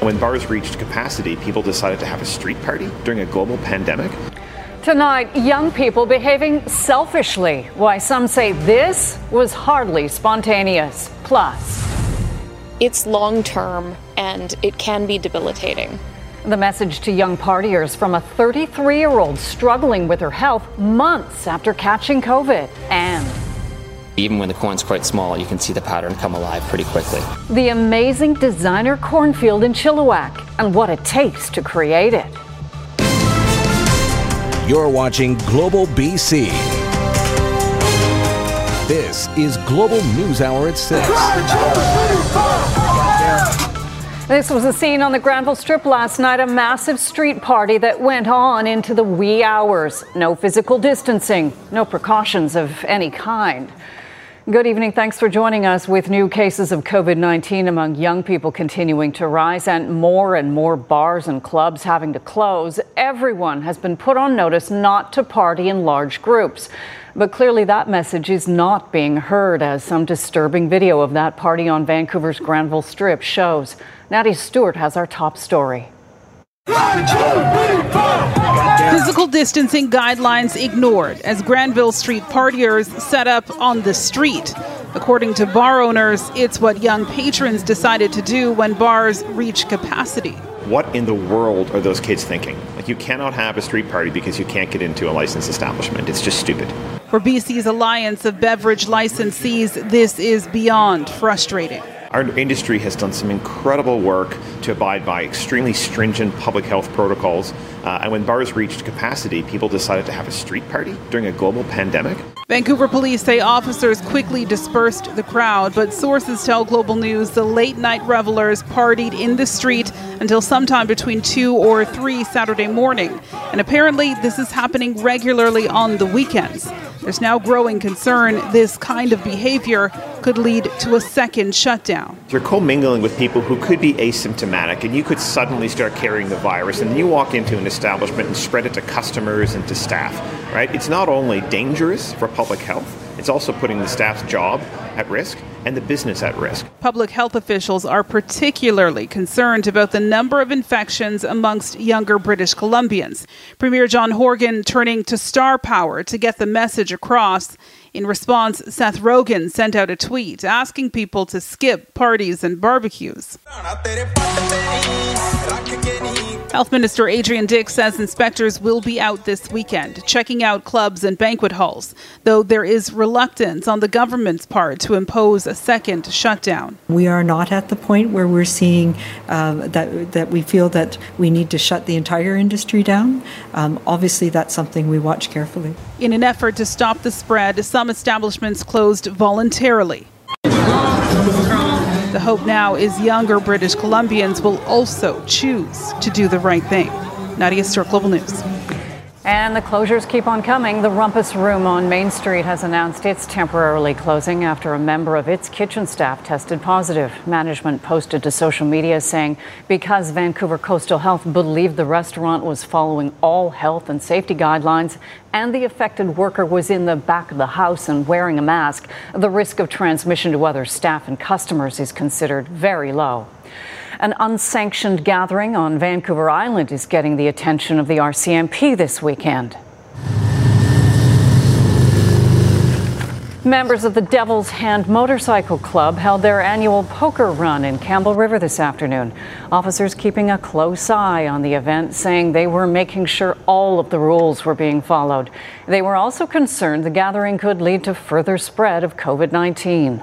When bars reached capacity, people decided to have a street party during a global pandemic. Tonight, young people behaving selfishly. Why some say this was hardly spontaneous. Plus, it's long term and it can be debilitating. The message to young partiers from a 33 year old struggling with her health months after catching COVID. And even when the corn's quite small, you can see the pattern come alive pretty quickly. The amazing designer cornfield in Chilliwack and what it takes to create it. You're watching Global BC. This is Global News Hour at 6. This was a scene on the Granville Strip last night, a massive street party that went on into the wee hours. No physical distancing, no precautions of any kind. Good evening. Thanks for joining us with new cases of COVID 19 among young people continuing to rise and more and more bars and clubs having to close. Everyone has been put on notice not to party in large groups. But clearly, that message is not being heard as some disturbing video of that party on Vancouver's Granville Strip shows. Nadia Stewart has our top story. Distancing guidelines ignored as Granville Street partiers set up on the street. According to bar owners, it's what young patrons decided to do when bars reach capacity. What in the world are those kids thinking? Like, you cannot have a street party because you can't get into a licensed establishment. It's just stupid. For BC's Alliance of Beverage Licensees, this is beyond frustrating. Our industry has done some incredible work to abide by extremely stringent public health protocols. Uh, and when bars reached capacity, people decided to have a street party during a global pandemic. Vancouver police say officers quickly dispersed the crowd, but sources tell Global News the late night revelers partied in the street until sometime between 2 or 3 Saturday morning. And apparently, this is happening regularly on the weekends. There's now growing concern this kind of behavior could lead to a second shutdown. You're commingling with people who could be asymptomatic, and you could suddenly start carrying the virus, and you walk into an establishment and spread it to customers and to staff. Right? It's not only dangerous for public health, it's also putting the staff's job at risk and the business at risk. Public health officials are particularly concerned about the number of infections amongst younger British Columbians. Premier John Horgan turning to Star Power to get the message across. In response, Seth Rogen sent out a tweet asking people to skip parties and barbecues. Health Minister Adrian Dix says inspectors will be out this weekend checking out clubs and banquet halls, though there is reluctance on the government's part to impose a second shutdown. We are not at the point where we're seeing um, that, that we feel that we need to shut the entire industry down. Um, obviously, that's something we watch carefully. In an effort to stop the spread, some establishments closed voluntarily. The hope now is younger British Columbians will also choose to do the right thing. Nadia Stewart, Global News. And the closures keep on coming. The Rumpus Room on Main Street has announced it's temporarily closing after a member of its kitchen staff tested positive. Management posted to social media saying because Vancouver Coastal Health believed the restaurant was following all health and safety guidelines and the affected worker was in the back of the house and wearing a mask, the risk of transmission to other staff and customers is considered very low. An unsanctioned gathering on Vancouver Island is getting the attention of the RCMP this weekend. Members of the Devil's Hand Motorcycle Club held their annual poker run in Campbell River this afternoon. Officers keeping a close eye on the event, saying they were making sure all of the rules were being followed. They were also concerned the gathering could lead to further spread of COVID 19.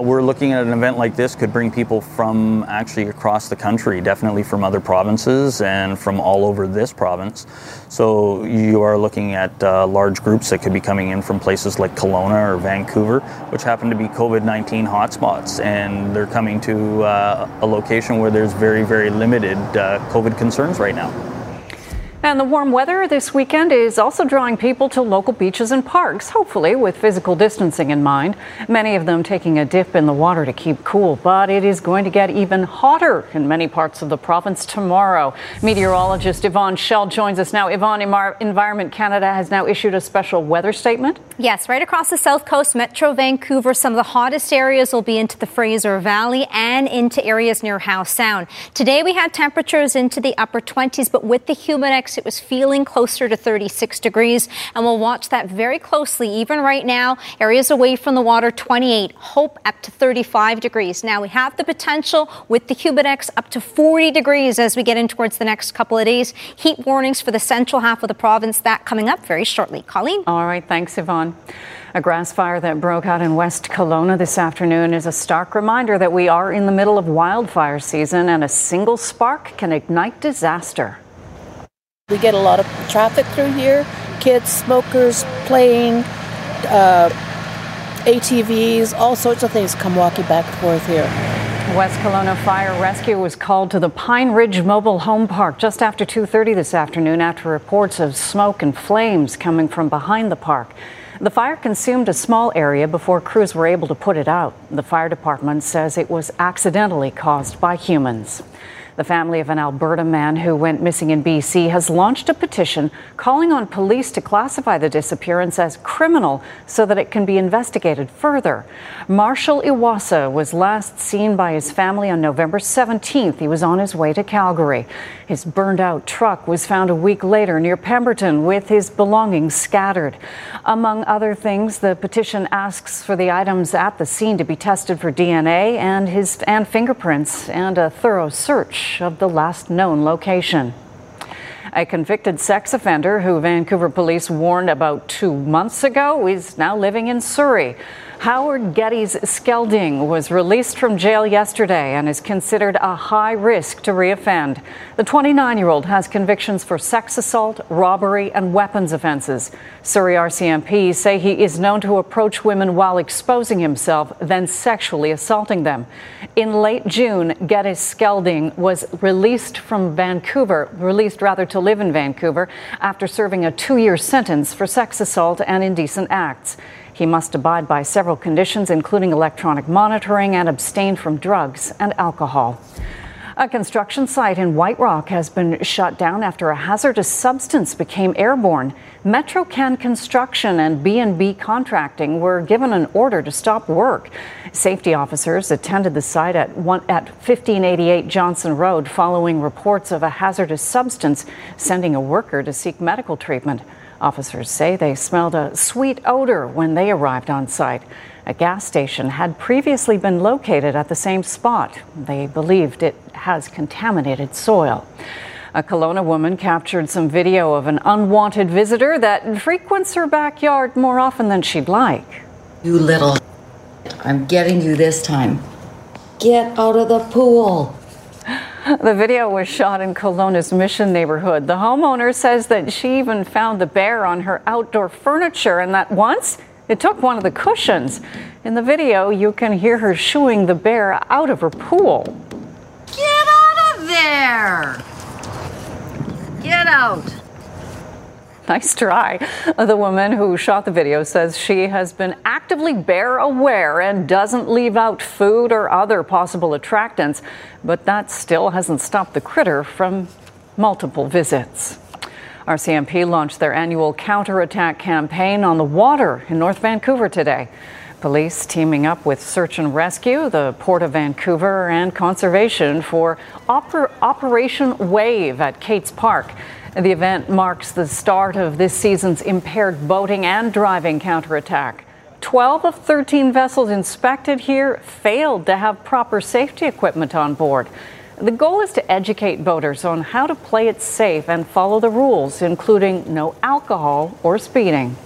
We're looking at an event like this could bring people from actually across the country, definitely from other provinces and from all over this province. So you are looking at uh, large groups that could be coming in from places like Kelowna or Vancouver, which happen to be COVID 19 hotspots. And they're coming to uh, a location where there's very, very limited uh, COVID concerns right now. And the warm weather this weekend is also drawing people to local beaches and parks, hopefully with physical distancing in mind. Many of them taking a dip in the water to keep cool, but it is going to get even hotter in many parts of the province tomorrow. Meteorologist Yvonne Shell joins us now. Yvonne, Environment Canada has now issued a special weather statement. Yes, right across the south coast, Metro Vancouver, some of the hottest areas will be into the Fraser Valley and into areas near Howe Sound. Today we had temperatures into the upper 20s, but with the It was feeling closer to 36 degrees, and we'll watch that very closely. Even right now, areas away from the water, 28, Hope up to 35 degrees. Now we have the potential with the Humidex up to 40 degrees as we get in towards the next couple of days. Heat warnings for the central half of the province, that coming up very shortly. Colleen? All right, thanks, Yvonne. A grass fire that broke out in West Kelowna this afternoon is a stark reminder that we are in the middle of wildfire season and a single spark can ignite disaster. We get a lot of traffic through here kids, smokers, playing, uh, ATVs, all sorts of things come walking back and forth here. West Kelowna Fire Rescue was called to the Pine Ridge Mobile Home Park just after 2:30 this afternoon after reports of smoke and flames coming from behind the park. The fire consumed a small area before crews were able to put it out. The fire department says it was accidentally caused by humans. The family of an Alberta man who went missing in BC has launched a petition calling on police to classify the disappearance as criminal so that it can be investigated further. Marshall Iwasa was last seen by his family on November 17th. He was on his way to Calgary. His burned out truck was found a week later near Pemberton with his belongings scattered. Among other things, the petition asks for the items at the scene to be tested for DNA and his and fingerprints and a thorough search of the last known location. A convicted sex offender who Vancouver police warned about two months ago is now living in Surrey. Howard Geddes Skelding was released from jail yesterday and is considered a high risk to reoffend. The 29 year old has convictions for sex assault, robbery, and weapons offenses. Surrey RCMP say he is known to approach women while exposing himself, then sexually assaulting them. In late June, Geddes Skelding was released from Vancouver, released rather to live in Vancouver, after serving a two year sentence for sex assault and indecent acts. He must abide by several conditions, including electronic monitoring and abstain from drugs and alcohol. A construction site in White Rock has been shut down after a hazardous substance became airborne. MetroCan Construction and B&B Contracting were given an order to stop work. Safety officers attended the site at, one, at 1588 Johnson Road following reports of a hazardous substance, sending a worker to seek medical treatment. Officers say they smelled a sweet odor when they arrived on site. A gas station had previously been located at the same spot. They believed it has contaminated soil. A Kelowna woman captured some video of an unwanted visitor that frequents her backyard more often than she'd like. You little, I'm getting you this time. Get out of the pool. The video was shot in Kelowna's Mission neighborhood. The homeowner says that she even found the bear on her outdoor furniture and that once it took one of the cushions. In the video, you can hear her shooing the bear out of her pool. Get out of there! Get out! Nice try. The woman who shot the video says she has been actively bear aware and doesn't leave out food or other possible attractants, but that still hasn't stopped the critter from multiple visits. RCMP launched their annual counterattack campaign on the water in North Vancouver today. Police teaming up with Search and Rescue, the Port of Vancouver, and Conservation for Oper- Operation Wave at Cates Park. The event marks the start of this season's impaired boating and driving counterattack. 12 of 13 vessels inspected here failed to have proper safety equipment on board. The goal is to educate boaters on how to play it safe and follow the rules, including no alcohol or speeding.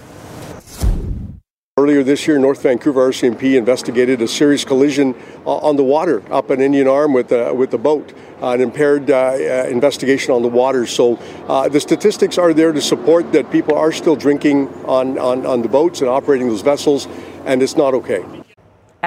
Earlier this year, North Vancouver RCMP investigated a serious collision uh, on the water up an Indian Arm with a, with a boat, uh, an impaired uh, uh, investigation on the water. So uh, the statistics are there to support that people are still drinking on, on, on the boats and operating those vessels, and it's not okay.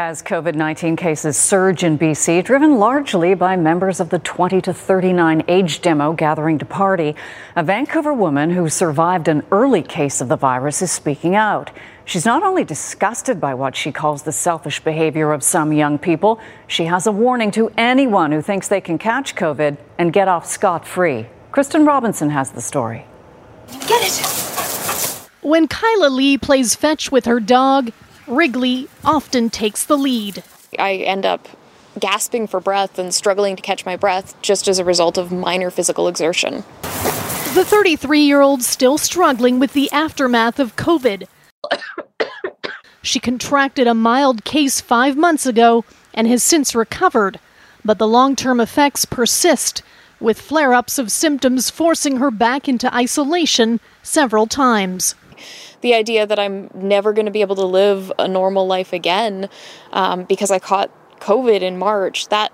As COVID 19 cases surge in BC, driven largely by members of the 20 to 39 age demo gathering to party, a Vancouver woman who survived an early case of the virus is speaking out. She's not only disgusted by what she calls the selfish behavior of some young people, she has a warning to anyone who thinks they can catch COVID and get off scot free. Kristen Robinson has the story. Get it! When Kyla Lee plays fetch with her dog, Wrigley often takes the lead. I end up gasping for breath and struggling to catch my breath just as a result of minor physical exertion. The 33 year old still struggling with the aftermath of COVID. she contracted a mild case five months ago and has since recovered, but the long term effects persist, with flare ups of symptoms forcing her back into isolation several times the idea that I'm never going to be able to live a normal life again um, because I caught COVID in March, that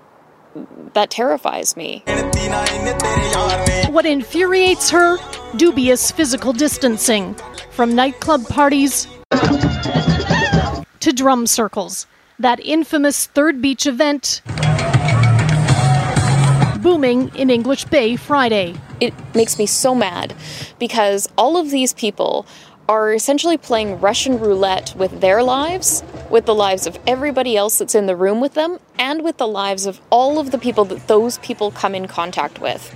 that terrifies me. What infuriates her? Dubious physical distancing. From nightclub parties to drum circles. That infamous Third Beach event booming in English Bay Friday. It makes me so mad because all of these people are essentially playing Russian roulette with their lives, with the lives of everybody else that's in the room with them, and with the lives of all of the people that those people come in contact with.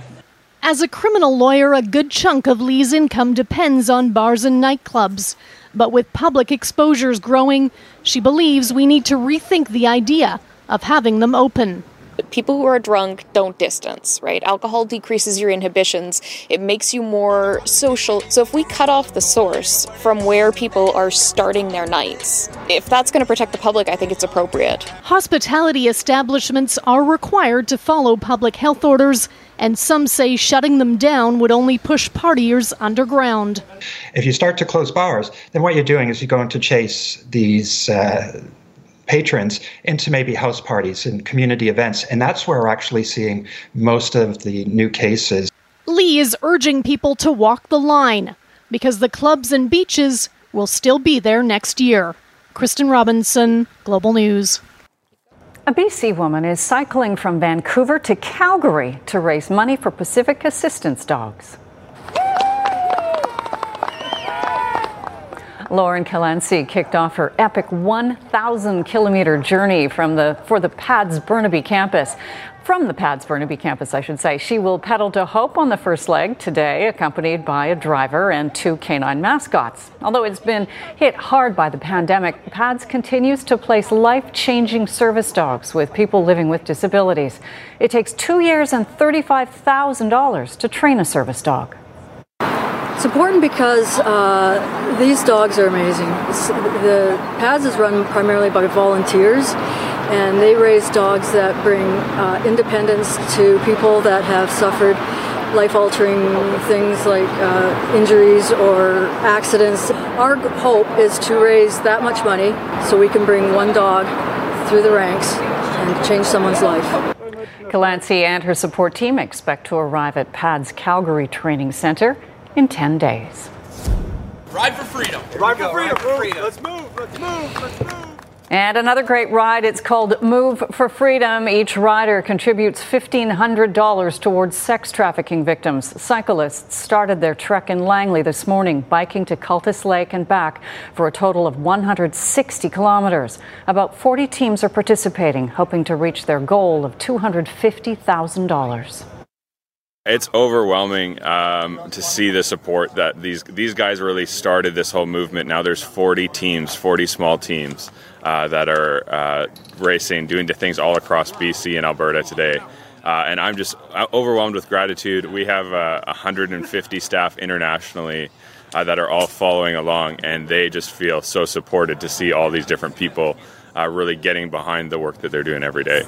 As a criminal lawyer, a good chunk of Lee's income depends on bars and nightclubs. But with public exposures growing, she believes we need to rethink the idea of having them open people who are drunk don't distance, right? Alcohol decreases your inhibitions, it makes you more social. So if we cut off the source from where people are starting their nights, if that's going to protect the public, I think it's appropriate. Hospitality establishments are required to follow public health orders and some say shutting them down would only push partiers underground. If you start to close bars, then what you're doing is you're going to chase these uh, patrons into maybe house parties and community events. And that's where we're actually seeing most of the new cases. Lee is urging people to walk the line because the clubs and beaches will still be there next year. Kristen Robinson, Global News. A BC woman is cycling from Vancouver to Calgary to raise money for Pacific Assistance Dogs. Lauren Kalansi kicked off her epic 1,000 kilometer journey from the, for the PADS Burnaby campus. From the PADS Burnaby campus, I should say. She will pedal to Hope on the first leg today, accompanied by a driver and two canine mascots. Although it's been hit hard by the pandemic, PADS continues to place life changing service dogs with people living with disabilities. It takes two years and $35,000 to train a service dog. It's important because uh, these dogs are amazing. The PADS is run primarily by volunteers, and they raise dogs that bring uh, independence to people that have suffered life-altering things like uh, injuries or accidents. Our hope is to raise that much money so we can bring one dog through the ranks and change someone's life. Kalansi and her support team expect to arrive at PADS Calgary Training Center in 10 days. Ride for freedom. Ride for freedom. Ride for freedom. Let's move. Let's move. Let's move. And another great ride, it's called Move for Freedom. Each rider contributes $1,500 towards sex trafficking victims. Cyclists started their trek in Langley this morning, biking to Cultus Lake and back for a total of 160 kilometers. About 40 teams are participating, hoping to reach their goal of $250,000. It's overwhelming um, to see the support that these these guys really started this whole movement. Now there's 40 teams, 40 small teams uh, that are uh, racing, doing the things all across BC and Alberta today. Uh, and I'm just uh, overwhelmed with gratitude. We have 150 uh, staff internationally uh, that are all following along, and they just feel so supported to see all these different people really getting behind the work that they're doing every day.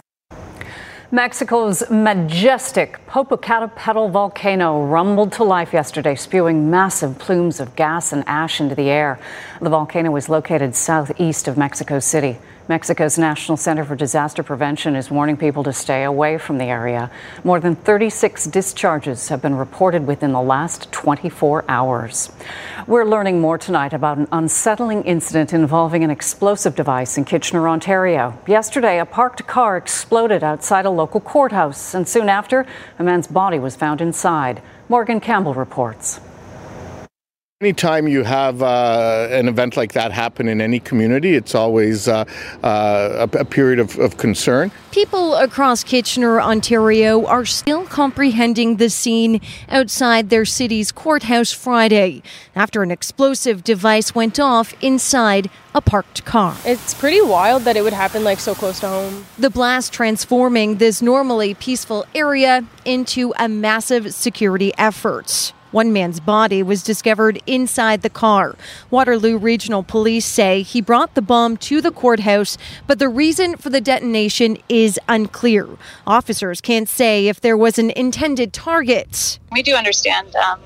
Mexico's majestic Popocatépetl volcano rumbled to life yesterday, spewing massive plumes of gas and ash into the air. The volcano is located southeast of Mexico City. Mexico's National Center for Disaster Prevention is warning people to stay away from the area. More than 36 discharges have been reported within the last 24 hours. We're learning more tonight about an unsettling incident involving an explosive device in Kitchener, Ontario. Yesterday, a parked car exploded outside a local courthouse, and soon after, a man's body was found inside. Morgan Campbell reports. Anytime you have uh, an event like that happen in any community, it's always uh, uh, a, a, period of, of, concern. People across Kitchener, Ontario are still comprehending the scene outside their city's courthouse Friday after an explosive device went off inside a parked car. It's pretty wild that it would happen like so close to home. The blast transforming this normally peaceful area into a massive security effort. One man's body was discovered inside the car. Waterloo Regional Police say he brought the bomb to the courthouse, but the reason for the detonation is unclear. Officers can't say if there was an intended target. We do understand. Um,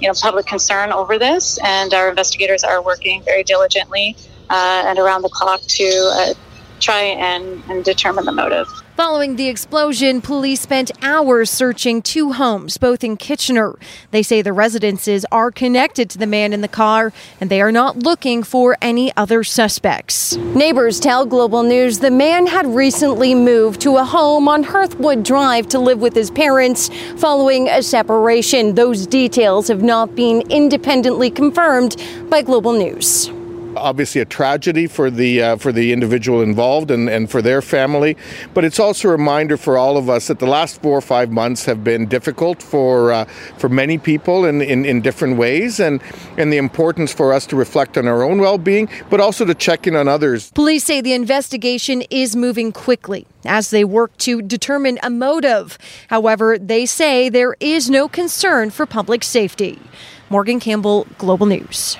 you know, public concern over this, and our investigators are working very diligently uh, and around the clock to uh, try and, and determine the motive. Following the explosion, police spent hours searching two homes, both in Kitchener. They say the residences are connected to the man in the car and they are not looking for any other suspects. Neighbors tell Global News the man had recently moved to a home on Hearthwood Drive to live with his parents following a separation. Those details have not been independently confirmed by Global News obviously a tragedy for the uh, for the individual involved and, and for their family, but it's also a reminder for all of us that the last four or five months have been difficult for uh, for many people in, in, in different ways, and and the importance for us to reflect on our own well-being, but also to check in on others. Police say the investigation is moving quickly as they work to determine a motive. However, they say there is no concern for public safety. Morgan Campbell, Global News.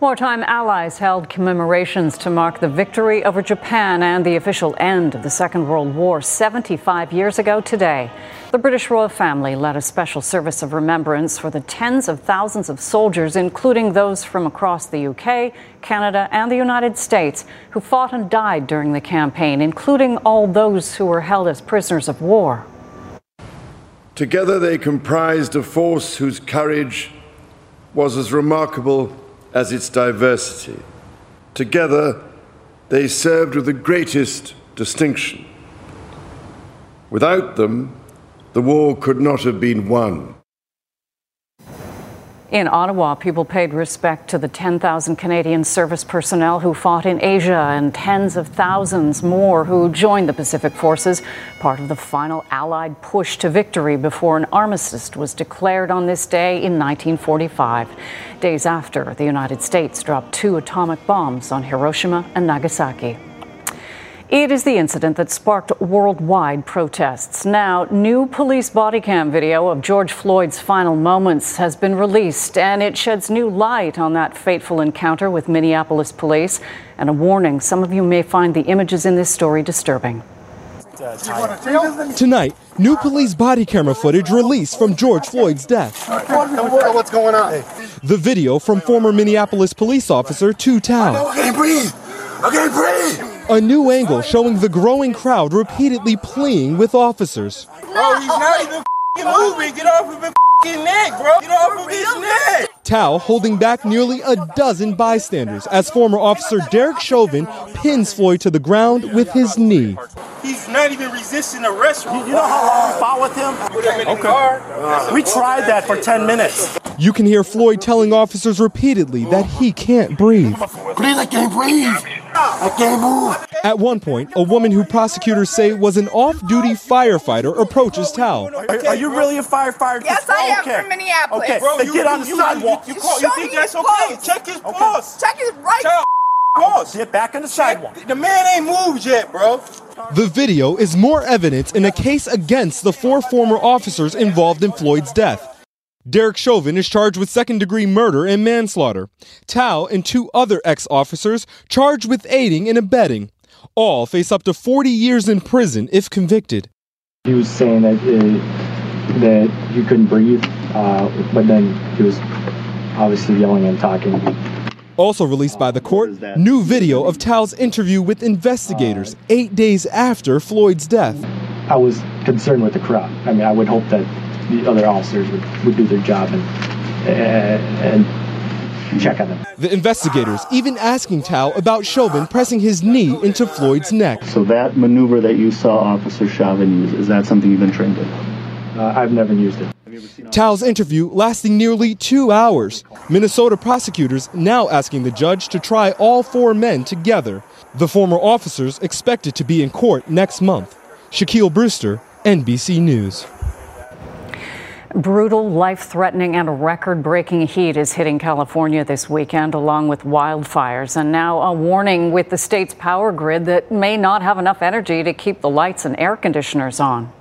Wartime allies held commemorations to mark the victory over Japan and the official end of the Second World War 75 years ago today. The British royal family led a special service of remembrance for the tens of thousands of soldiers, including those from across the UK, Canada, and the United States, who fought and died during the campaign, including all those who were held as prisoners of war. Together, they comprised a force whose courage was as remarkable as its diversity. Together, they served with the greatest distinction. Without them, the war could not have been won. In Ottawa, people paid respect to the 10,000 Canadian service personnel who fought in Asia and tens of thousands more who joined the Pacific Forces, part of the final Allied push to victory before an armistice was declared on this day in 1945, days after the United States dropped two atomic bombs on Hiroshima and Nagasaki. It is the incident that sparked worldwide protests. Now, new police body cam video of George Floyd's final moments has been released, and it sheds new light on that fateful encounter with Minneapolis police. And a warning some of you may find the images in this story disturbing. Tonight, new police body camera footage released from George Floyd's death. What's going on? The video from former Minneapolis police officer Tou Thao. I can't breathe. I can't breathe. A new angle showing the growing crowd repeatedly pleading with officers. Bro, he's not even fing moving. Get off of his neck, bro. Get off of his neck. Thao holding back nearly a dozen bystanders as former officer Derek Chauvin pins Floyd to the ground with his knee. He's not even resisting arrest. You, you know how long we fought with him? Okay. Uh, we tried that for 10 minutes. You can hear Floyd telling officers repeatedly that he can't breathe. Please, I can't breathe. I can't move. At one point, a woman who prosecutors say was an off-duty firefighter approaches Thao. Are, are, you really a firefighter? Yes, I am from Minneapolis. Okay, Bro, you, get on the sidewalk. You, you, call, you think that's okay? Check his pulse. Check his right Child, pulse. Get back on the sidewalk. The man ain't moved yet, bro. The video is more evidence in a case against the four former officers involved in Floyd's death. Derek Chauvin is charged with second degree murder and manslaughter. Thao and two other ex officers charged with aiding and abetting. All face up to 40 years in prison if convicted. He was saying that uh, that he couldn't breathe, uh, but then he was obviously yelling and talking. Also released by the court, new video of Thao's interview with investigators eight days after Floyd's death. I was concerned with the crowd. I mean, I would hope that the other officers would, would do their job and, and check on them. The investigators even asking Thao about Chauvin pressing his knee into Floyd's neck. So that maneuver that you saw Officer Chauvin use, is that something you've been trained in? Uh, I've never used it. Thao's interview lasting nearly two hours. Minnesota prosecutors now asking the judge to try all four men together. The former officers expected to be in court next month. Shaquille Brewster, NBC News. Brutal, life threatening, and record breaking heat is hitting California this weekend, along with wildfires. And now a warning with the state's power grid that may not have enough energy to keep the lights and air conditioners on.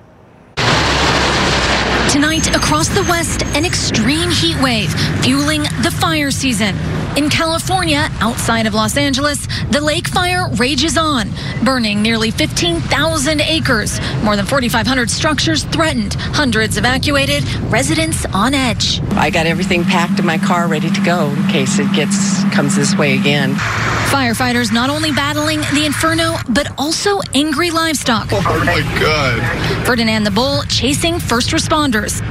Tonight, across the West, an extreme heat wave fueling the fire season. In California, outside of Los Angeles, the lake fire rages on, burning nearly 15,000 acres. More than 4,500 structures threatened, hundreds evacuated, residents on edge. I got everything packed in my car ready to go in case it gets comes this way again. Firefighters not only battling the inferno, but also angry livestock. Oh my God. Ferdinand the Bull chasing first responders.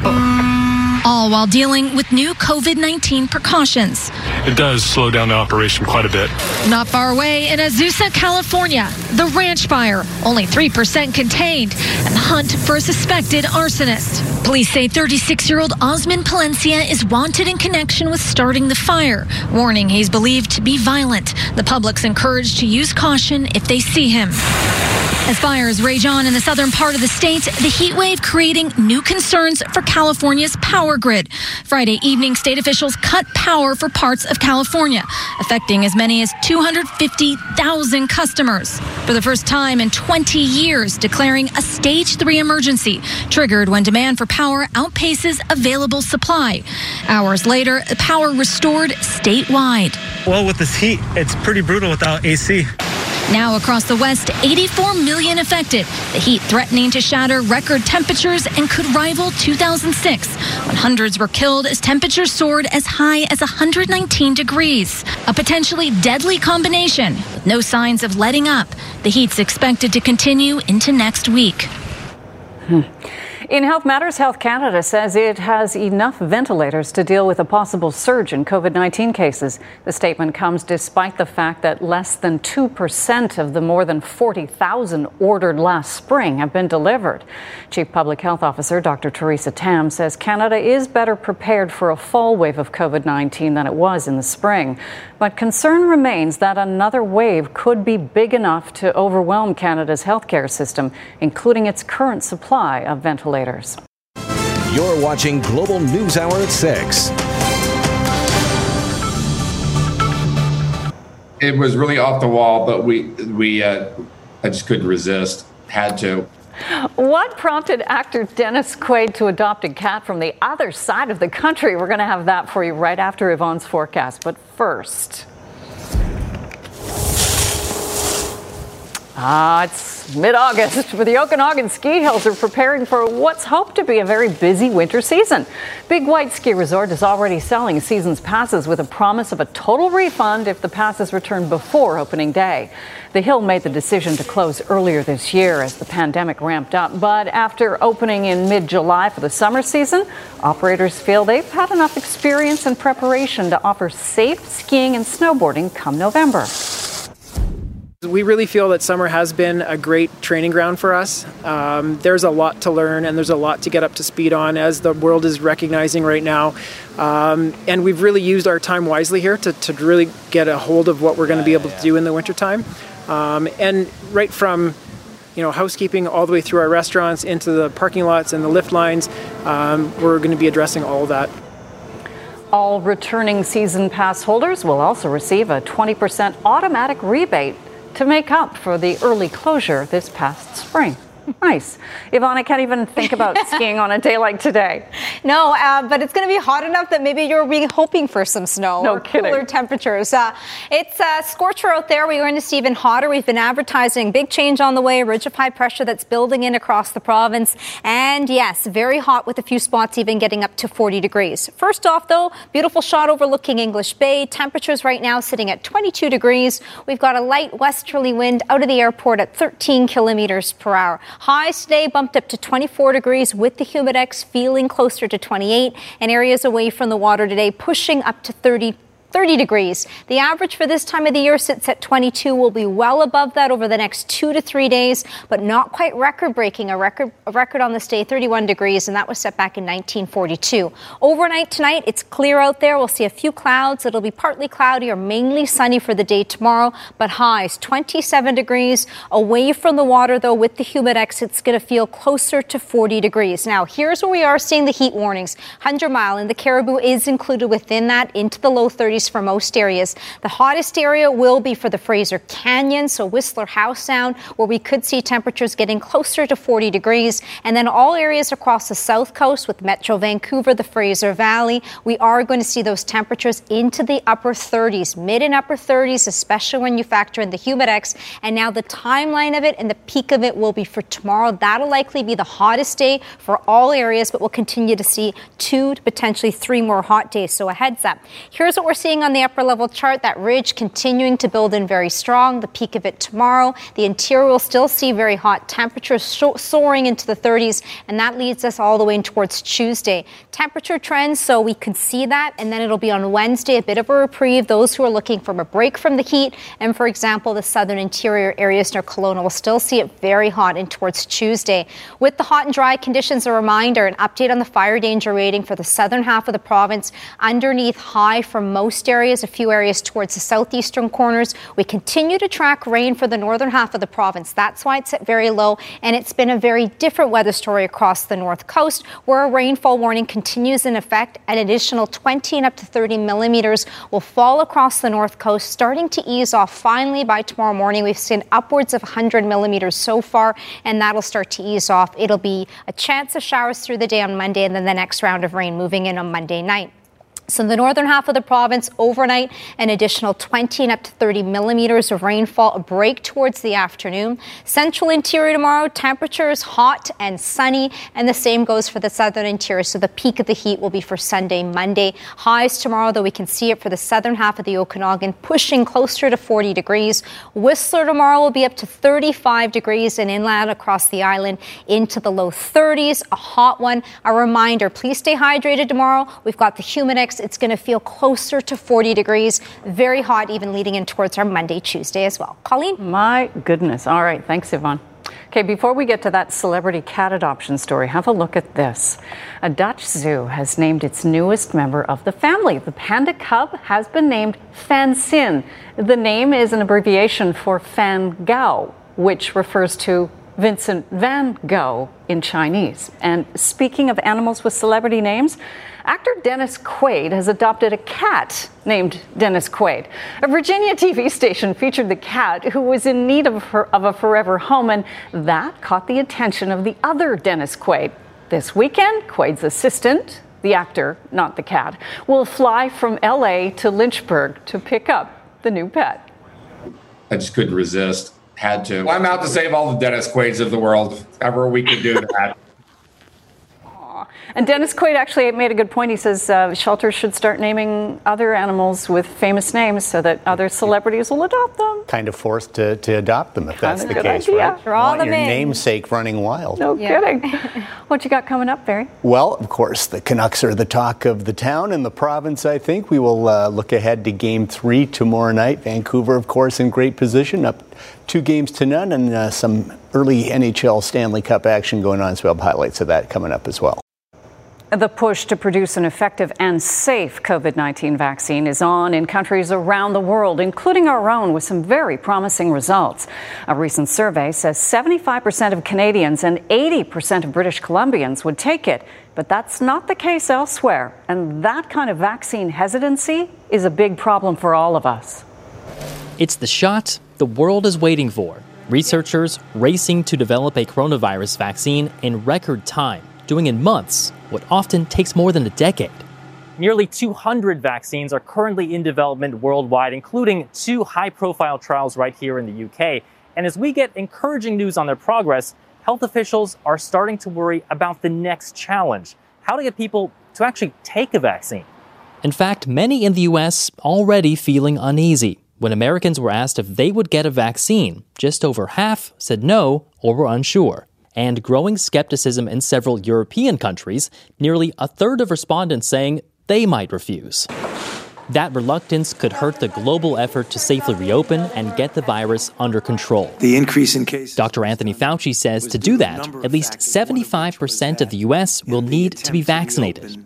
All while dealing with new COVID 19 precautions. It does slow down the operation quite a bit. Not far away in Azusa, California, the ranch fire, only 3% contained, and the hunt for a suspected arsonist. Police say 36 year old Osman Palencia is wanted in connection with starting the fire, warning he's believed to be violent. The public's encouraged to use caution if they see him. As fires rage on in the southern part of the state, the heat wave creating new concerns for California's power grid. Friday evening, state officials cut power for parts of California, affecting as many as 250,000 customers. For the first time in 20 years, declaring a stage three emergency, triggered when demand for power outpaces available supply. Hours later, power restored statewide. Well, with this heat, it's pretty brutal without AC. Now across the West, 84 million affected. The heat threatening to shatter record temperatures and could rival 2006 when hundreds were killed as temperatures soared as high as 119 degrees. A potentially deadly combination with no signs of letting up. The heat's expected to continue into next week. Hmm. In Health Matters, Health Canada says it has enough ventilators to deal with a possible surge in COVID 19 cases. The statement comes despite the fact that less than 2% of the more than 40,000 ordered last spring have been delivered. Chief Public Health Officer Dr. Theresa Tam says Canada is better prepared for a fall wave of COVID 19 than it was in the spring. But concern remains that another wave could be big enough to overwhelm Canada's healthcare system, including its current supply of ventilators. You're watching Global News Hour at 6. It was really off the wall, but we we uh, I just couldn't resist. Had to. What prompted actor Dennis Quaid to adopt a cat from the other side of the country? We're going to have that for you right after Yvonne's forecast. But first. Ah, it's mid August, but the Okanagan ski hills are preparing for what's hoped to be a very busy winter season. Big White Ski Resort is already selling season's passes with a promise of a total refund if the passes return before opening day. The Hill made the decision to close earlier this year as the pandemic ramped up, but after opening in mid July for the summer season, operators feel they've had enough experience and preparation to offer safe skiing and snowboarding come November. We really feel that summer has been a great training ground for us. Um, there's a lot to learn and there's a lot to get up to speed on as the world is recognizing right now. Um, and we've really used our time wisely here to, to really get a hold of what we're going to be able to do in the wintertime. Um, and right from you know housekeeping all the way through our restaurants into the parking lots and the lift lines, um, we're going to be addressing all of that. All returning season pass holders will also receive a 20% automatic rebate to make up for the early closure this past spring. Nice. Yvonne, I can't even think about skiing on a day like today. No, uh, but it's going to be hot enough that maybe you're hoping for some snow No or kidding. cooler temperatures. Uh, it's uh, scorcher out there. We're going to see even hotter. We've been advertising big change on the way, a ridge of high pressure that's building in across the province. And yes, very hot with a few spots even getting up to 40 degrees. First off, though, beautiful shot overlooking English Bay. Temperatures right now sitting at 22 degrees. We've got a light westerly wind out of the airport at 13 kilometers per hour. Highs today bumped up to 24 degrees with the humidex feeling closer to 28 and areas away from the water today pushing up to 30 30 degrees. The average for this time of the year sits at 22. We'll be well above that over the next two to three days, but not quite record breaking. A record, a record on this day, 31 degrees, and that was set back in 1942. Overnight tonight, it's clear out there. We'll see a few clouds. It'll be partly cloudy or mainly sunny for the day tomorrow, but highs 27 degrees. Away from the water, though, with the humidex, it's going to feel closer to 40 degrees. Now, here's where we are seeing the heat warnings. 100 Mile and the Cariboo is included within that into the low 30s for most areas. The hottest area will be for the Fraser Canyon, so Whistler Howe Sound, where we could see temperatures getting closer to 40 degrees. And then all areas across the south coast with Metro Vancouver, the Fraser Valley, we are going to see those temperatures into the upper 30s, mid and upper 30s, especially when you factor in the humidex. And now the timeline of it and the peak of it will be for tomorrow. That'll likely be the hottest day for all areas, but we'll continue to see two to potentially three more hot days. So a heads up. Here's what we're seeing on the upper level chart that ridge continuing to build in very strong. The peak of it tomorrow. The interior will still see very hot temperatures so- soaring into the 30s, and that leads us all the way towards Tuesday. Temperature trends, so we could see that, and then it'll be on Wednesday a bit of a reprieve. Those who are looking for a break from the heat, and for example, the southern interior areas near Kelowna will still see it very hot in towards Tuesday. With the hot and dry conditions, a reminder, an update on the fire danger rating for the southern half of the province, underneath high for most areas, a few areas towards the southeastern corners. We continue to track rain for the northern half of the province. That's why it's at very low, and it's been a very different weather story across the north coast, where a rainfall warning continues in effect. An additional 20 and up to 30 millimeters will fall across the north coast, starting to ease off finally by tomorrow morning. We've seen upwards of 100 millimeters so far, and that'll start to ease off. It'll be a chance of showers through the day on Monday, and then the next round of rain moving in on Monday night. So, in the northern half of the province, overnight, an additional 20 and up to 30 millimeters of rainfall, a break towards the afternoon. Central interior tomorrow, temperatures hot and sunny, and the same goes for the southern interior. So, the peak of the heat will be for Sunday, Monday. Highs tomorrow, though we can see it for the southern half of the Okanagan, pushing closer to 40 degrees. Whistler tomorrow will be up to 35 degrees, and inland across the island into the low 30s. A hot one. A reminder please stay hydrated tomorrow. We've got the humidex it's going to feel closer to 40 degrees, very hot, even leading in towards our Monday, Tuesday as well. Colleen? My goodness. All right. Thanks, Yvonne. Okay, before we get to that celebrity cat adoption story, have a look at this. A Dutch zoo has named its newest member of the family. The panda cub has been named Fan Xing. The name is an abbreviation for Fan Gao, which refers to Vincent van Gogh in Chinese. And speaking of animals with celebrity names, actor Dennis Quaid has adopted a cat named Dennis Quaid. A Virginia TV station featured the cat who was in need of, her, of a forever home, and that caught the attention of the other Dennis Quaid. This weekend, Quaid's assistant, the actor, not the cat, will fly from LA to Lynchburg to pick up the new pet. I just couldn't resist. Had to. Well, I'm out to save all the Dennis Quaids of the world. Ever we could do that. And Dennis Quaid actually made a good point. He says uh, shelters should start naming other animals with famous names so that other celebrities will adopt them. Kind of forced to, to adopt them if that's Kinda the good case, idea. right? Draw Want them your in. namesake running wild. No kidding. what you got coming up, Barry? Well, of course, the Canucks are the talk of the town and the province, I think. We will uh, look ahead to game three tomorrow night. Vancouver, of course, in great position, up two games to none, and uh, some early NHL Stanley Cup action going on. So we'll have highlights of that coming up as well. The push to produce an effective and safe COVID 19 vaccine is on in countries around the world, including our own, with some very promising results. A recent survey says 75% of Canadians and 80% of British Columbians would take it, but that's not the case elsewhere. And that kind of vaccine hesitancy is a big problem for all of us. It's the shot the world is waiting for. Researchers racing to develop a coronavirus vaccine in record time, doing in months what often takes more than a decade. Nearly 200 vaccines are currently in development worldwide, including two high profile trials right here in the UK. And as we get encouraging news on their progress, health officials are starting to worry about the next challenge how to get people to actually take a vaccine. In fact, many in the US already feeling uneasy. When Americans were asked if they would get a vaccine, just over half said no or were unsure. And growing skepticism in several European countries, nearly a third of respondents saying they might refuse. That reluctance could hurt the global effort to safely reopen and get the virus under control. The increase in cases. Dr. Anthony Fauci says to do that, at least 75% of the U.S. will need to be vaccinated.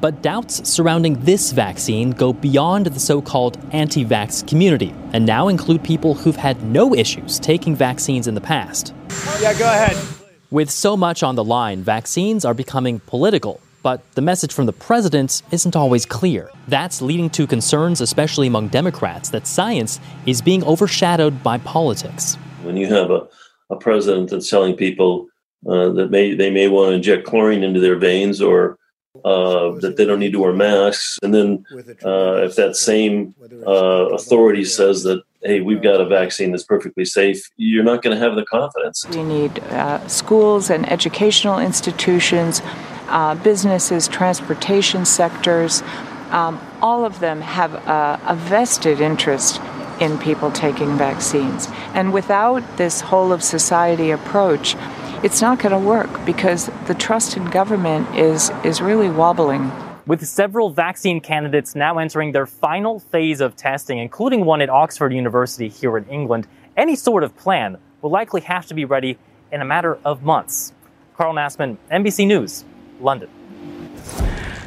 But doubts surrounding this vaccine go beyond the so called anti vax community and now include people who've had no issues taking vaccines in the past. Yeah, go ahead. With so much on the line, vaccines are becoming political but the message from the president isn't always clear. That's leading to concerns, especially among Democrats, that science is being overshadowed by politics. When you have a, a president that's telling people uh, that may they may want to inject chlorine into their veins or uh, that they don't need to wear masks, and then uh, if that same uh, authority says that hey, we've got a vaccine that's perfectly safe, you're not going to have the confidence. We need uh, schools and educational institutions uh, businesses, transportation sectors, um, all of them have a, a vested interest in people taking vaccines. And without this whole of society approach, it's not going to work because the trust in government is, is really wobbling. With several vaccine candidates now entering their final phase of testing, including one at Oxford University here in England, any sort of plan will likely have to be ready in a matter of months. Carl Nasman, NBC News, London.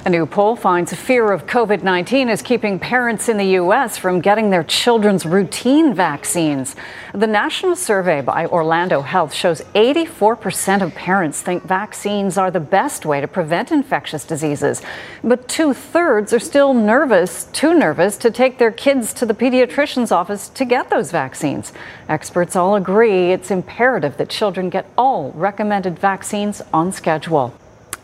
A new poll finds fear of COVID 19 is keeping parents in the U.S. from getting their children's routine vaccines. The national survey by Orlando Health shows 84% of parents think vaccines are the best way to prevent infectious diseases. But two thirds are still nervous, too nervous, to take their kids to the pediatrician's office to get those vaccines. Experts all agree it's imperative that children get all recommended vaccines on schedule.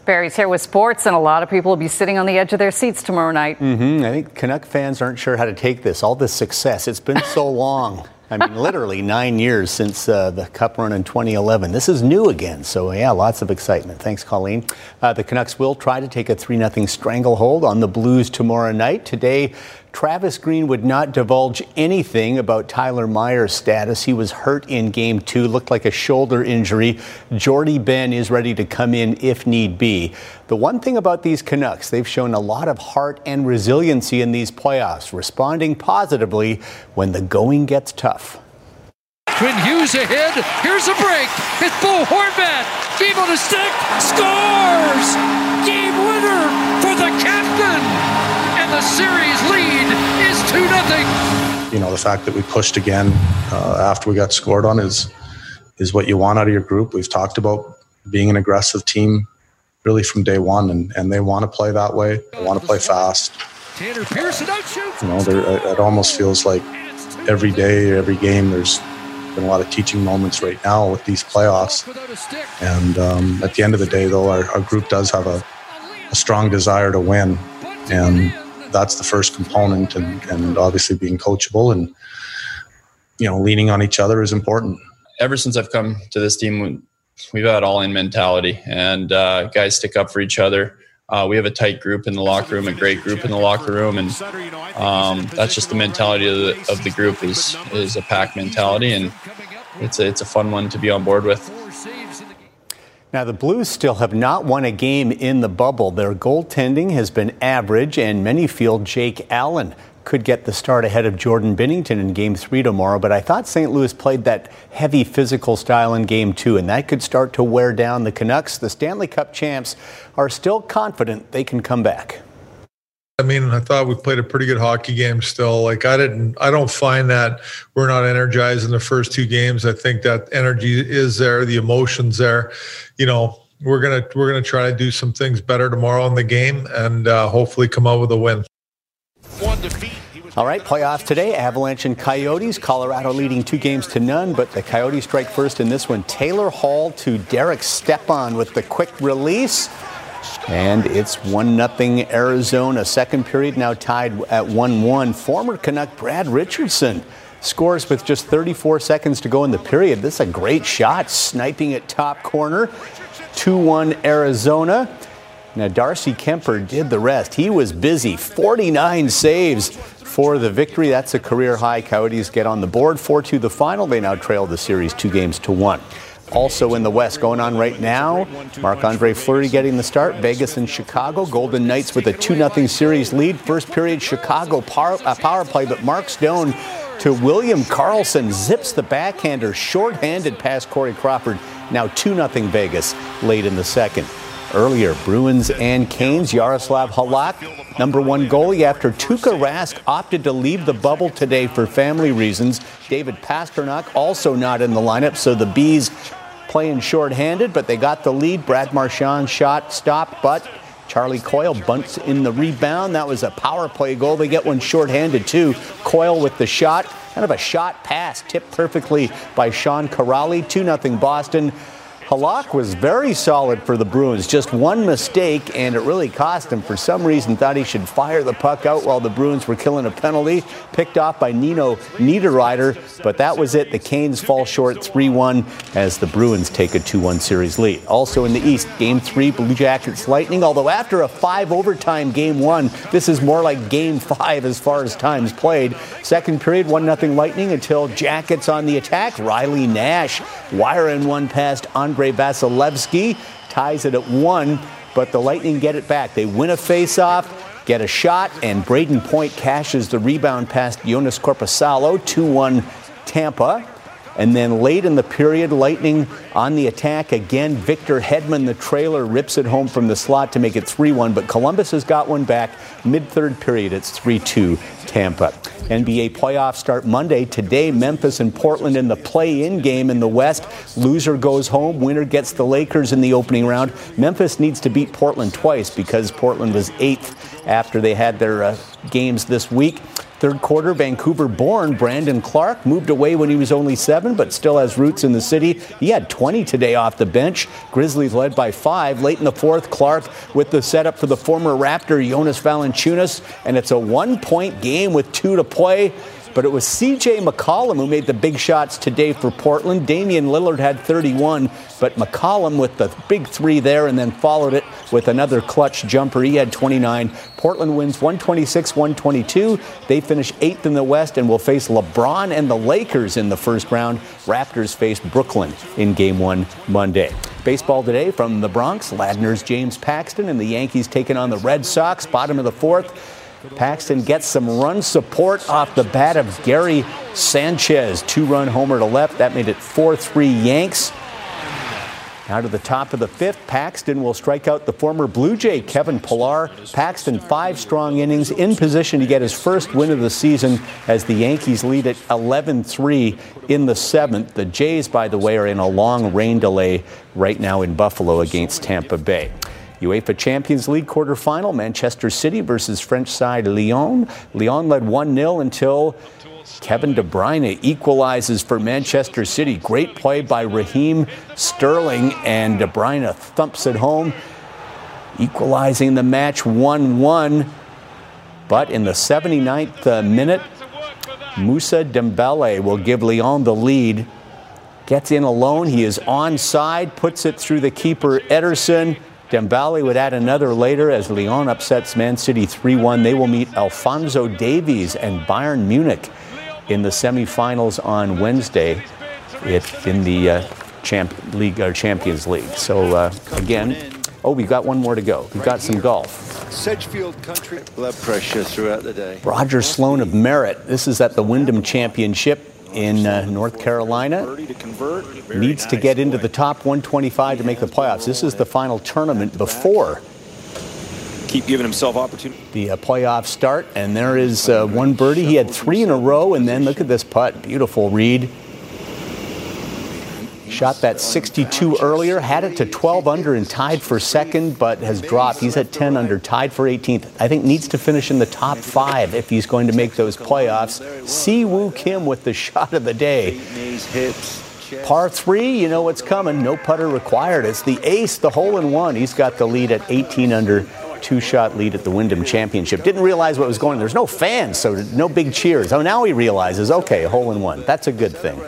Barry's here with sports, and a lot of people will be sitting on the edge of their seats tomorrow night. Mm-hmm. I think Canuck fans aren't sure how to take this, all this success. It's been so long. I mean, literally nine years since uh, the Cup run in 2011. This is new again, so yeah, lots of excitement. Thanks, Colleen. Uh, the Canucks will try to take a 3 0 stranglehold on the Blues tomorrow night. Today, Travis Green would not divulge anything about Tyler Myers' status. He was hurt in game two, looked like a shoulder injury. Jordie Benn is ready to come in if need be. The one thing about these Canucks, they've shown a lot of heart and resiliency in these playoffs, responding positively when the going gets tough. Quinn Hughes ahead. Here's a break. It's Bo Horvat. Game on a stick. Scores! Game winner for the captain and the series lead is 2 0. You know, the fact that we pushed again uh, after we got scored on is is what you want out of your group. We've talked about being an aggressive team really from day one, and, and they want to play that way. They want to play fast. Tanner Pearson outshoots. You know, there, it almost feels like every day, every game, there's been a lot of teaching moments right now with these playoffs. And um, at the end of the day, though, our, our group does have a, a strong desire to win. And that's the first component, and, and obviously being coachable and you know leaning on each other is important. Ever since I've come to this team, we've had all in mentality, and uh, guys stick up for each other. Uh, we have a tight group in the locker room, a great group in the locker room, and um, that's just the mentality of the, of the group is is a pack mentality, and it's a, it's a fun one to be on board with. Now, the Blues still have not won a game in the bubble. Their goaltending has been average, and many feel Jake Allen could get the start ahead of Jordan Binnington in game three tomorrow. But I thought St. Louis played that heavy physical style in game two, and that could start to wear down the Canucks. The Stanley Cup champs are still confident they can come back. I mean, I thought we played a pretty good hockey game still. Like I didn't I don't find that we're not energized in the first two games. I think that energy is there, the emotions there. You know, we're gonna we're gonna try to do some things better tomorrow in the game and uh, hopefully come out with a win. One defeat All right, playoffs today. Avalanche and Coyotes. Colorado leading two games to none, but the Coyotes strike first in this one. Taylor Hall to Derek Stepan with the quick release. And it's 1 0 Arizona. Second period now tied at 1 1. Former Canuck Brad Richardson scores with just 34 seconds to go in the period. This is a great shot, sniping at top corner. 2 1 Arizona. Now, Darcy Kuemper did the rest. He was busy. 49 saves for the victory. That's a career high. Coyotes get on the board. 4 2 the final. They now trail the series two games to one. Also in the West, going on right now, Marc Andre Fleury getting the start. Vegas and Chicago. Golden Knights with a 2 0 series lead. First period, Chicago power, uh, power play, but Mark Stone to William Karlsson zips the backhander, shorthanded past Corey Crawford. Now 2 0 Vegas late in the second. Earlier, Bruins and Canes, Jaroslav Halak, number one goalie after Tuukka Rask opted to leave the bubble today for family reasons. David Pastrnak also not in the lineup, so the Bees playing shorthanded, but they got the lead. Brad Marchand shot stopped, but Charlie Coyle bunts in the rebound. That was a power play goal. They get one shorthanded too. Coyle with the shot, kind of a shot pass, tipped perfectly by Sean Kuraly. 2 0 Boston. Halak was very solid for the Bruins. Just one mistake, and it really cost him. For some reason, thought he should fire the puck out while the Bruins were killing a penalty. Picked off by Nino Niederreiter, but that was it. The Canes fall short 3 1 as the Bruins take a 2 1 series lead. Also in the East, Game 3, Blue Jackets Lightning. Although after a five overtime Game 1, this is more like Game 5 as far as times played. Second period, 1 0 Lightning until Jackets on the attack. Riley Nash wiring one past Andrei. Andrei Vasilevskiy ties it at one, but the Lightning get it back. They win a face-off, get a shot, and Brayden Point cashes the rebound past Joonas Korpisalo, 2-1 Tampa. And then late in the period, Lightning on the attack again. Victor Hedman, the trailer, rips it home from the slot to make it 3 1. But Columbus has got one back. Mid third period, it's 3 2 Tampa. NBA playoffs start Monday. Today, Memphis and Portland in the play in game in the West. Loser goes home. Winner gets the Lakers in the opening round. Memphis needs to beat Portland twice because Portland was eighth after they had their uh, games this week. Third quarter, Vancouver born Brandon Clarke moved away when he was only seven, but still has roots in the city. He had 20 today off the bench. Grizzlies led by five. Late in the fourth, Clarke with the setup for the former Raptor, Jonas Valanciunas, and it's a one point game with two to play. But it was CJ McCollum who made the big shots today for Portland. Damian Lillard had 31, but McCollum with the big three there and then followed it with another clutch jumper. He had 29. Portland wins 126 122. They finish eighth in the West and will face LeBron and the Lakers in the first round. Raptors face Brooklyn in game one Monday. Baseball today from the Bronx. Ladner's James Paxton and the Yankees taking on the Red Sox. Bottom of the fourth. Paxton gets some run support off the bat of Gary Sanchez. Two run homer to left. That made it 4 3 Yanks. Now to the top of the fifth, Paxton will strike out the former Blue Jay Kevin Pillar. Paxton, five strong innings, in position to get his first win of the season as the Yankees lead at 11 3 in the seventh. The Jays, by the way, are in a long rain delay right now in Buffalo against Tampa Bay. UEFA Champions League quarterfinal, Manchester City versus French side Lyon. Lyon led 1 0 until Kevin De Bruyne equalizes for Manchester City. Great play by Raheem Sterling, and De Bruyne thumps it home, equalizing the match 1 1. But in the 79th uh, minute, Moussa Dembele will give Lyon the lead. Gets in alone. He is onside, puts it through the keeper Ederson. Dembele would add another later as Lyon upsets Man City 3 1. They will meet Alphonso Davies and Bayern Munich in the semifinals on Wednesday it, in the uh, champ, league, or Champions League. So, uh, again, oh, we've got one more to go. We've got some golf. Sedgefield Country. Blood pressure throughout the day. Roger Sloan of Merritt. This is at the Wyndham Championship in uh, North Carolina. Needs to get into the top 125 to make the playoffs. This is the final tournament before keep giving himself opportunity. The uh, playoff start, and there is uh, one birdie. He had three in a row, and then look at this putt. Beautiful read. Shot that 62 earlier, had it to 12 under and tied for second, but has dropped. He's at 10 under, tied for 18th. I think needs to finish in the top five if he's going to make those playoffs. Si Woo Kim with the shot of the day. Par three, you know what's coming. No putter required. It's the ace, the hole in one. He's got the lead at 18 under, two shot lead at the Wyndham Championship. Didn't realize what was going on. There's no fans, so no big cheers. Oh, now he realizes, okay, hole in one. That's a good thing.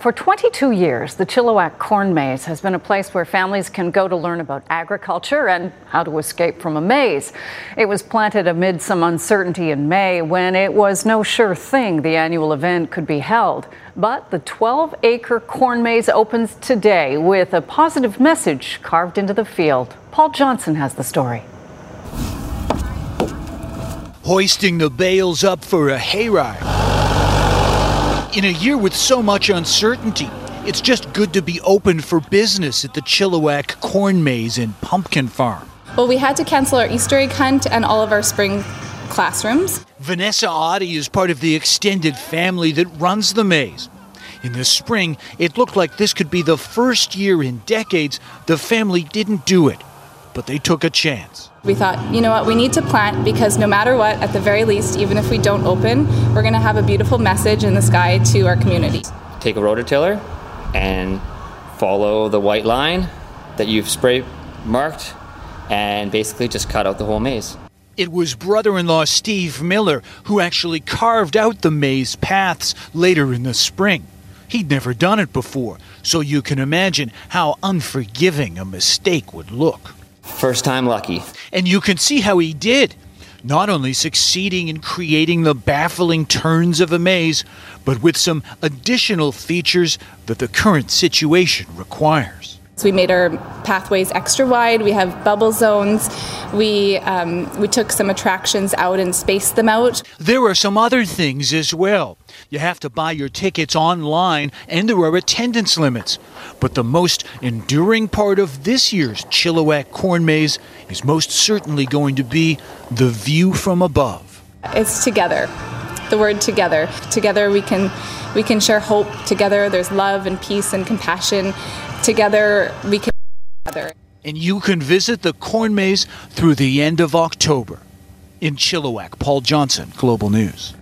For 22 years, the Chilliwack Corn Maze has been a place where families can go to learn about agriculture and how to escape from a maze. It was planted amid some uncertainty in May when it was no sure thing the annual event could be held. But the 12 acre corn maze opens today with a positive message carved into the field. Paul Johnson has the story. Hoisting the bales up for a hayride. In a year with so much uncertainty, it's just good to be open for business at the Chilliwack Corn Maze and Pumpkin Farm. Well, we had to cancel our Easter egg hunt and all of our spring classrooms. Vanessa Oddie is part of the extended family that runs the maze. In the spring, it looked like this could be the first year in decades the family didn't do it, but they took a chance. We thought, you know what, we need to plant because no matter what, at the very least, even if we don't open, we're going to have a beautiful message in the sky to our community. Take a rototiller and follow the white line that you've spray marked and basically just cut out the whole maze. It was brother in law Steve Miller who actually carved out the maze paths later in the spring. He'd never done it before, so you can imagine how unforgiving a mistake would look. First time lucky. And you can see how he did. Not only succeeding in creating the baffling turns of a maze, but with some additional features that the current situation requires. So we made our pathways extra wide. We have bubble zones. We um, we took some attractions out and spaced them out. There are some other things as well. You have to buy your tickets online, and there are attendance limits. But the most enduring part of this year's Chilliwack Corn Maze is most certainly going to be the view from above. It's together. The word together. Together we can we can share hope. Together there's love and peace and compassion. Together we can together. And you can visit the corn maze through the end of October. In Chilliwack, Paul Johnson, Global News.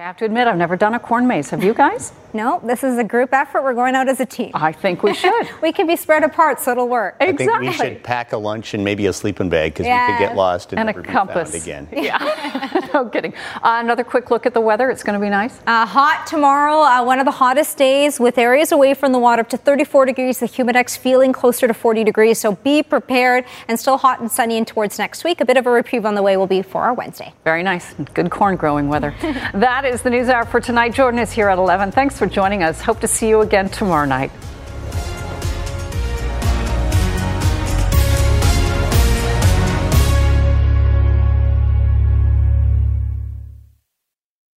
I have to admit, I've never done a corn maze. Have you guys? No, this is a group effort. We're going out as a team. I think we should. we can be spread apart, so it'll work. I think we should pack a lunch and maybe a sleeping bag because Yeah. we could get lost and, And a never be compass. found again. Yeah, no kidding. Uh, another quick look at the weather. It's going to be nice. Uh, hot tomorrow, uh, one of the hottest days with areas away from the water up to 34 degrees. The humidex feeling closer to 40 degrees. So be prepared and still hot and sunny and towards next week. A bit of a reprieve on the way will be for our Wednesday. Very nice. Good corn growing weather. that is the news hour for tonight. Jordan is here at 11. Thanks for joining us. Hope to see you again tomorrow night.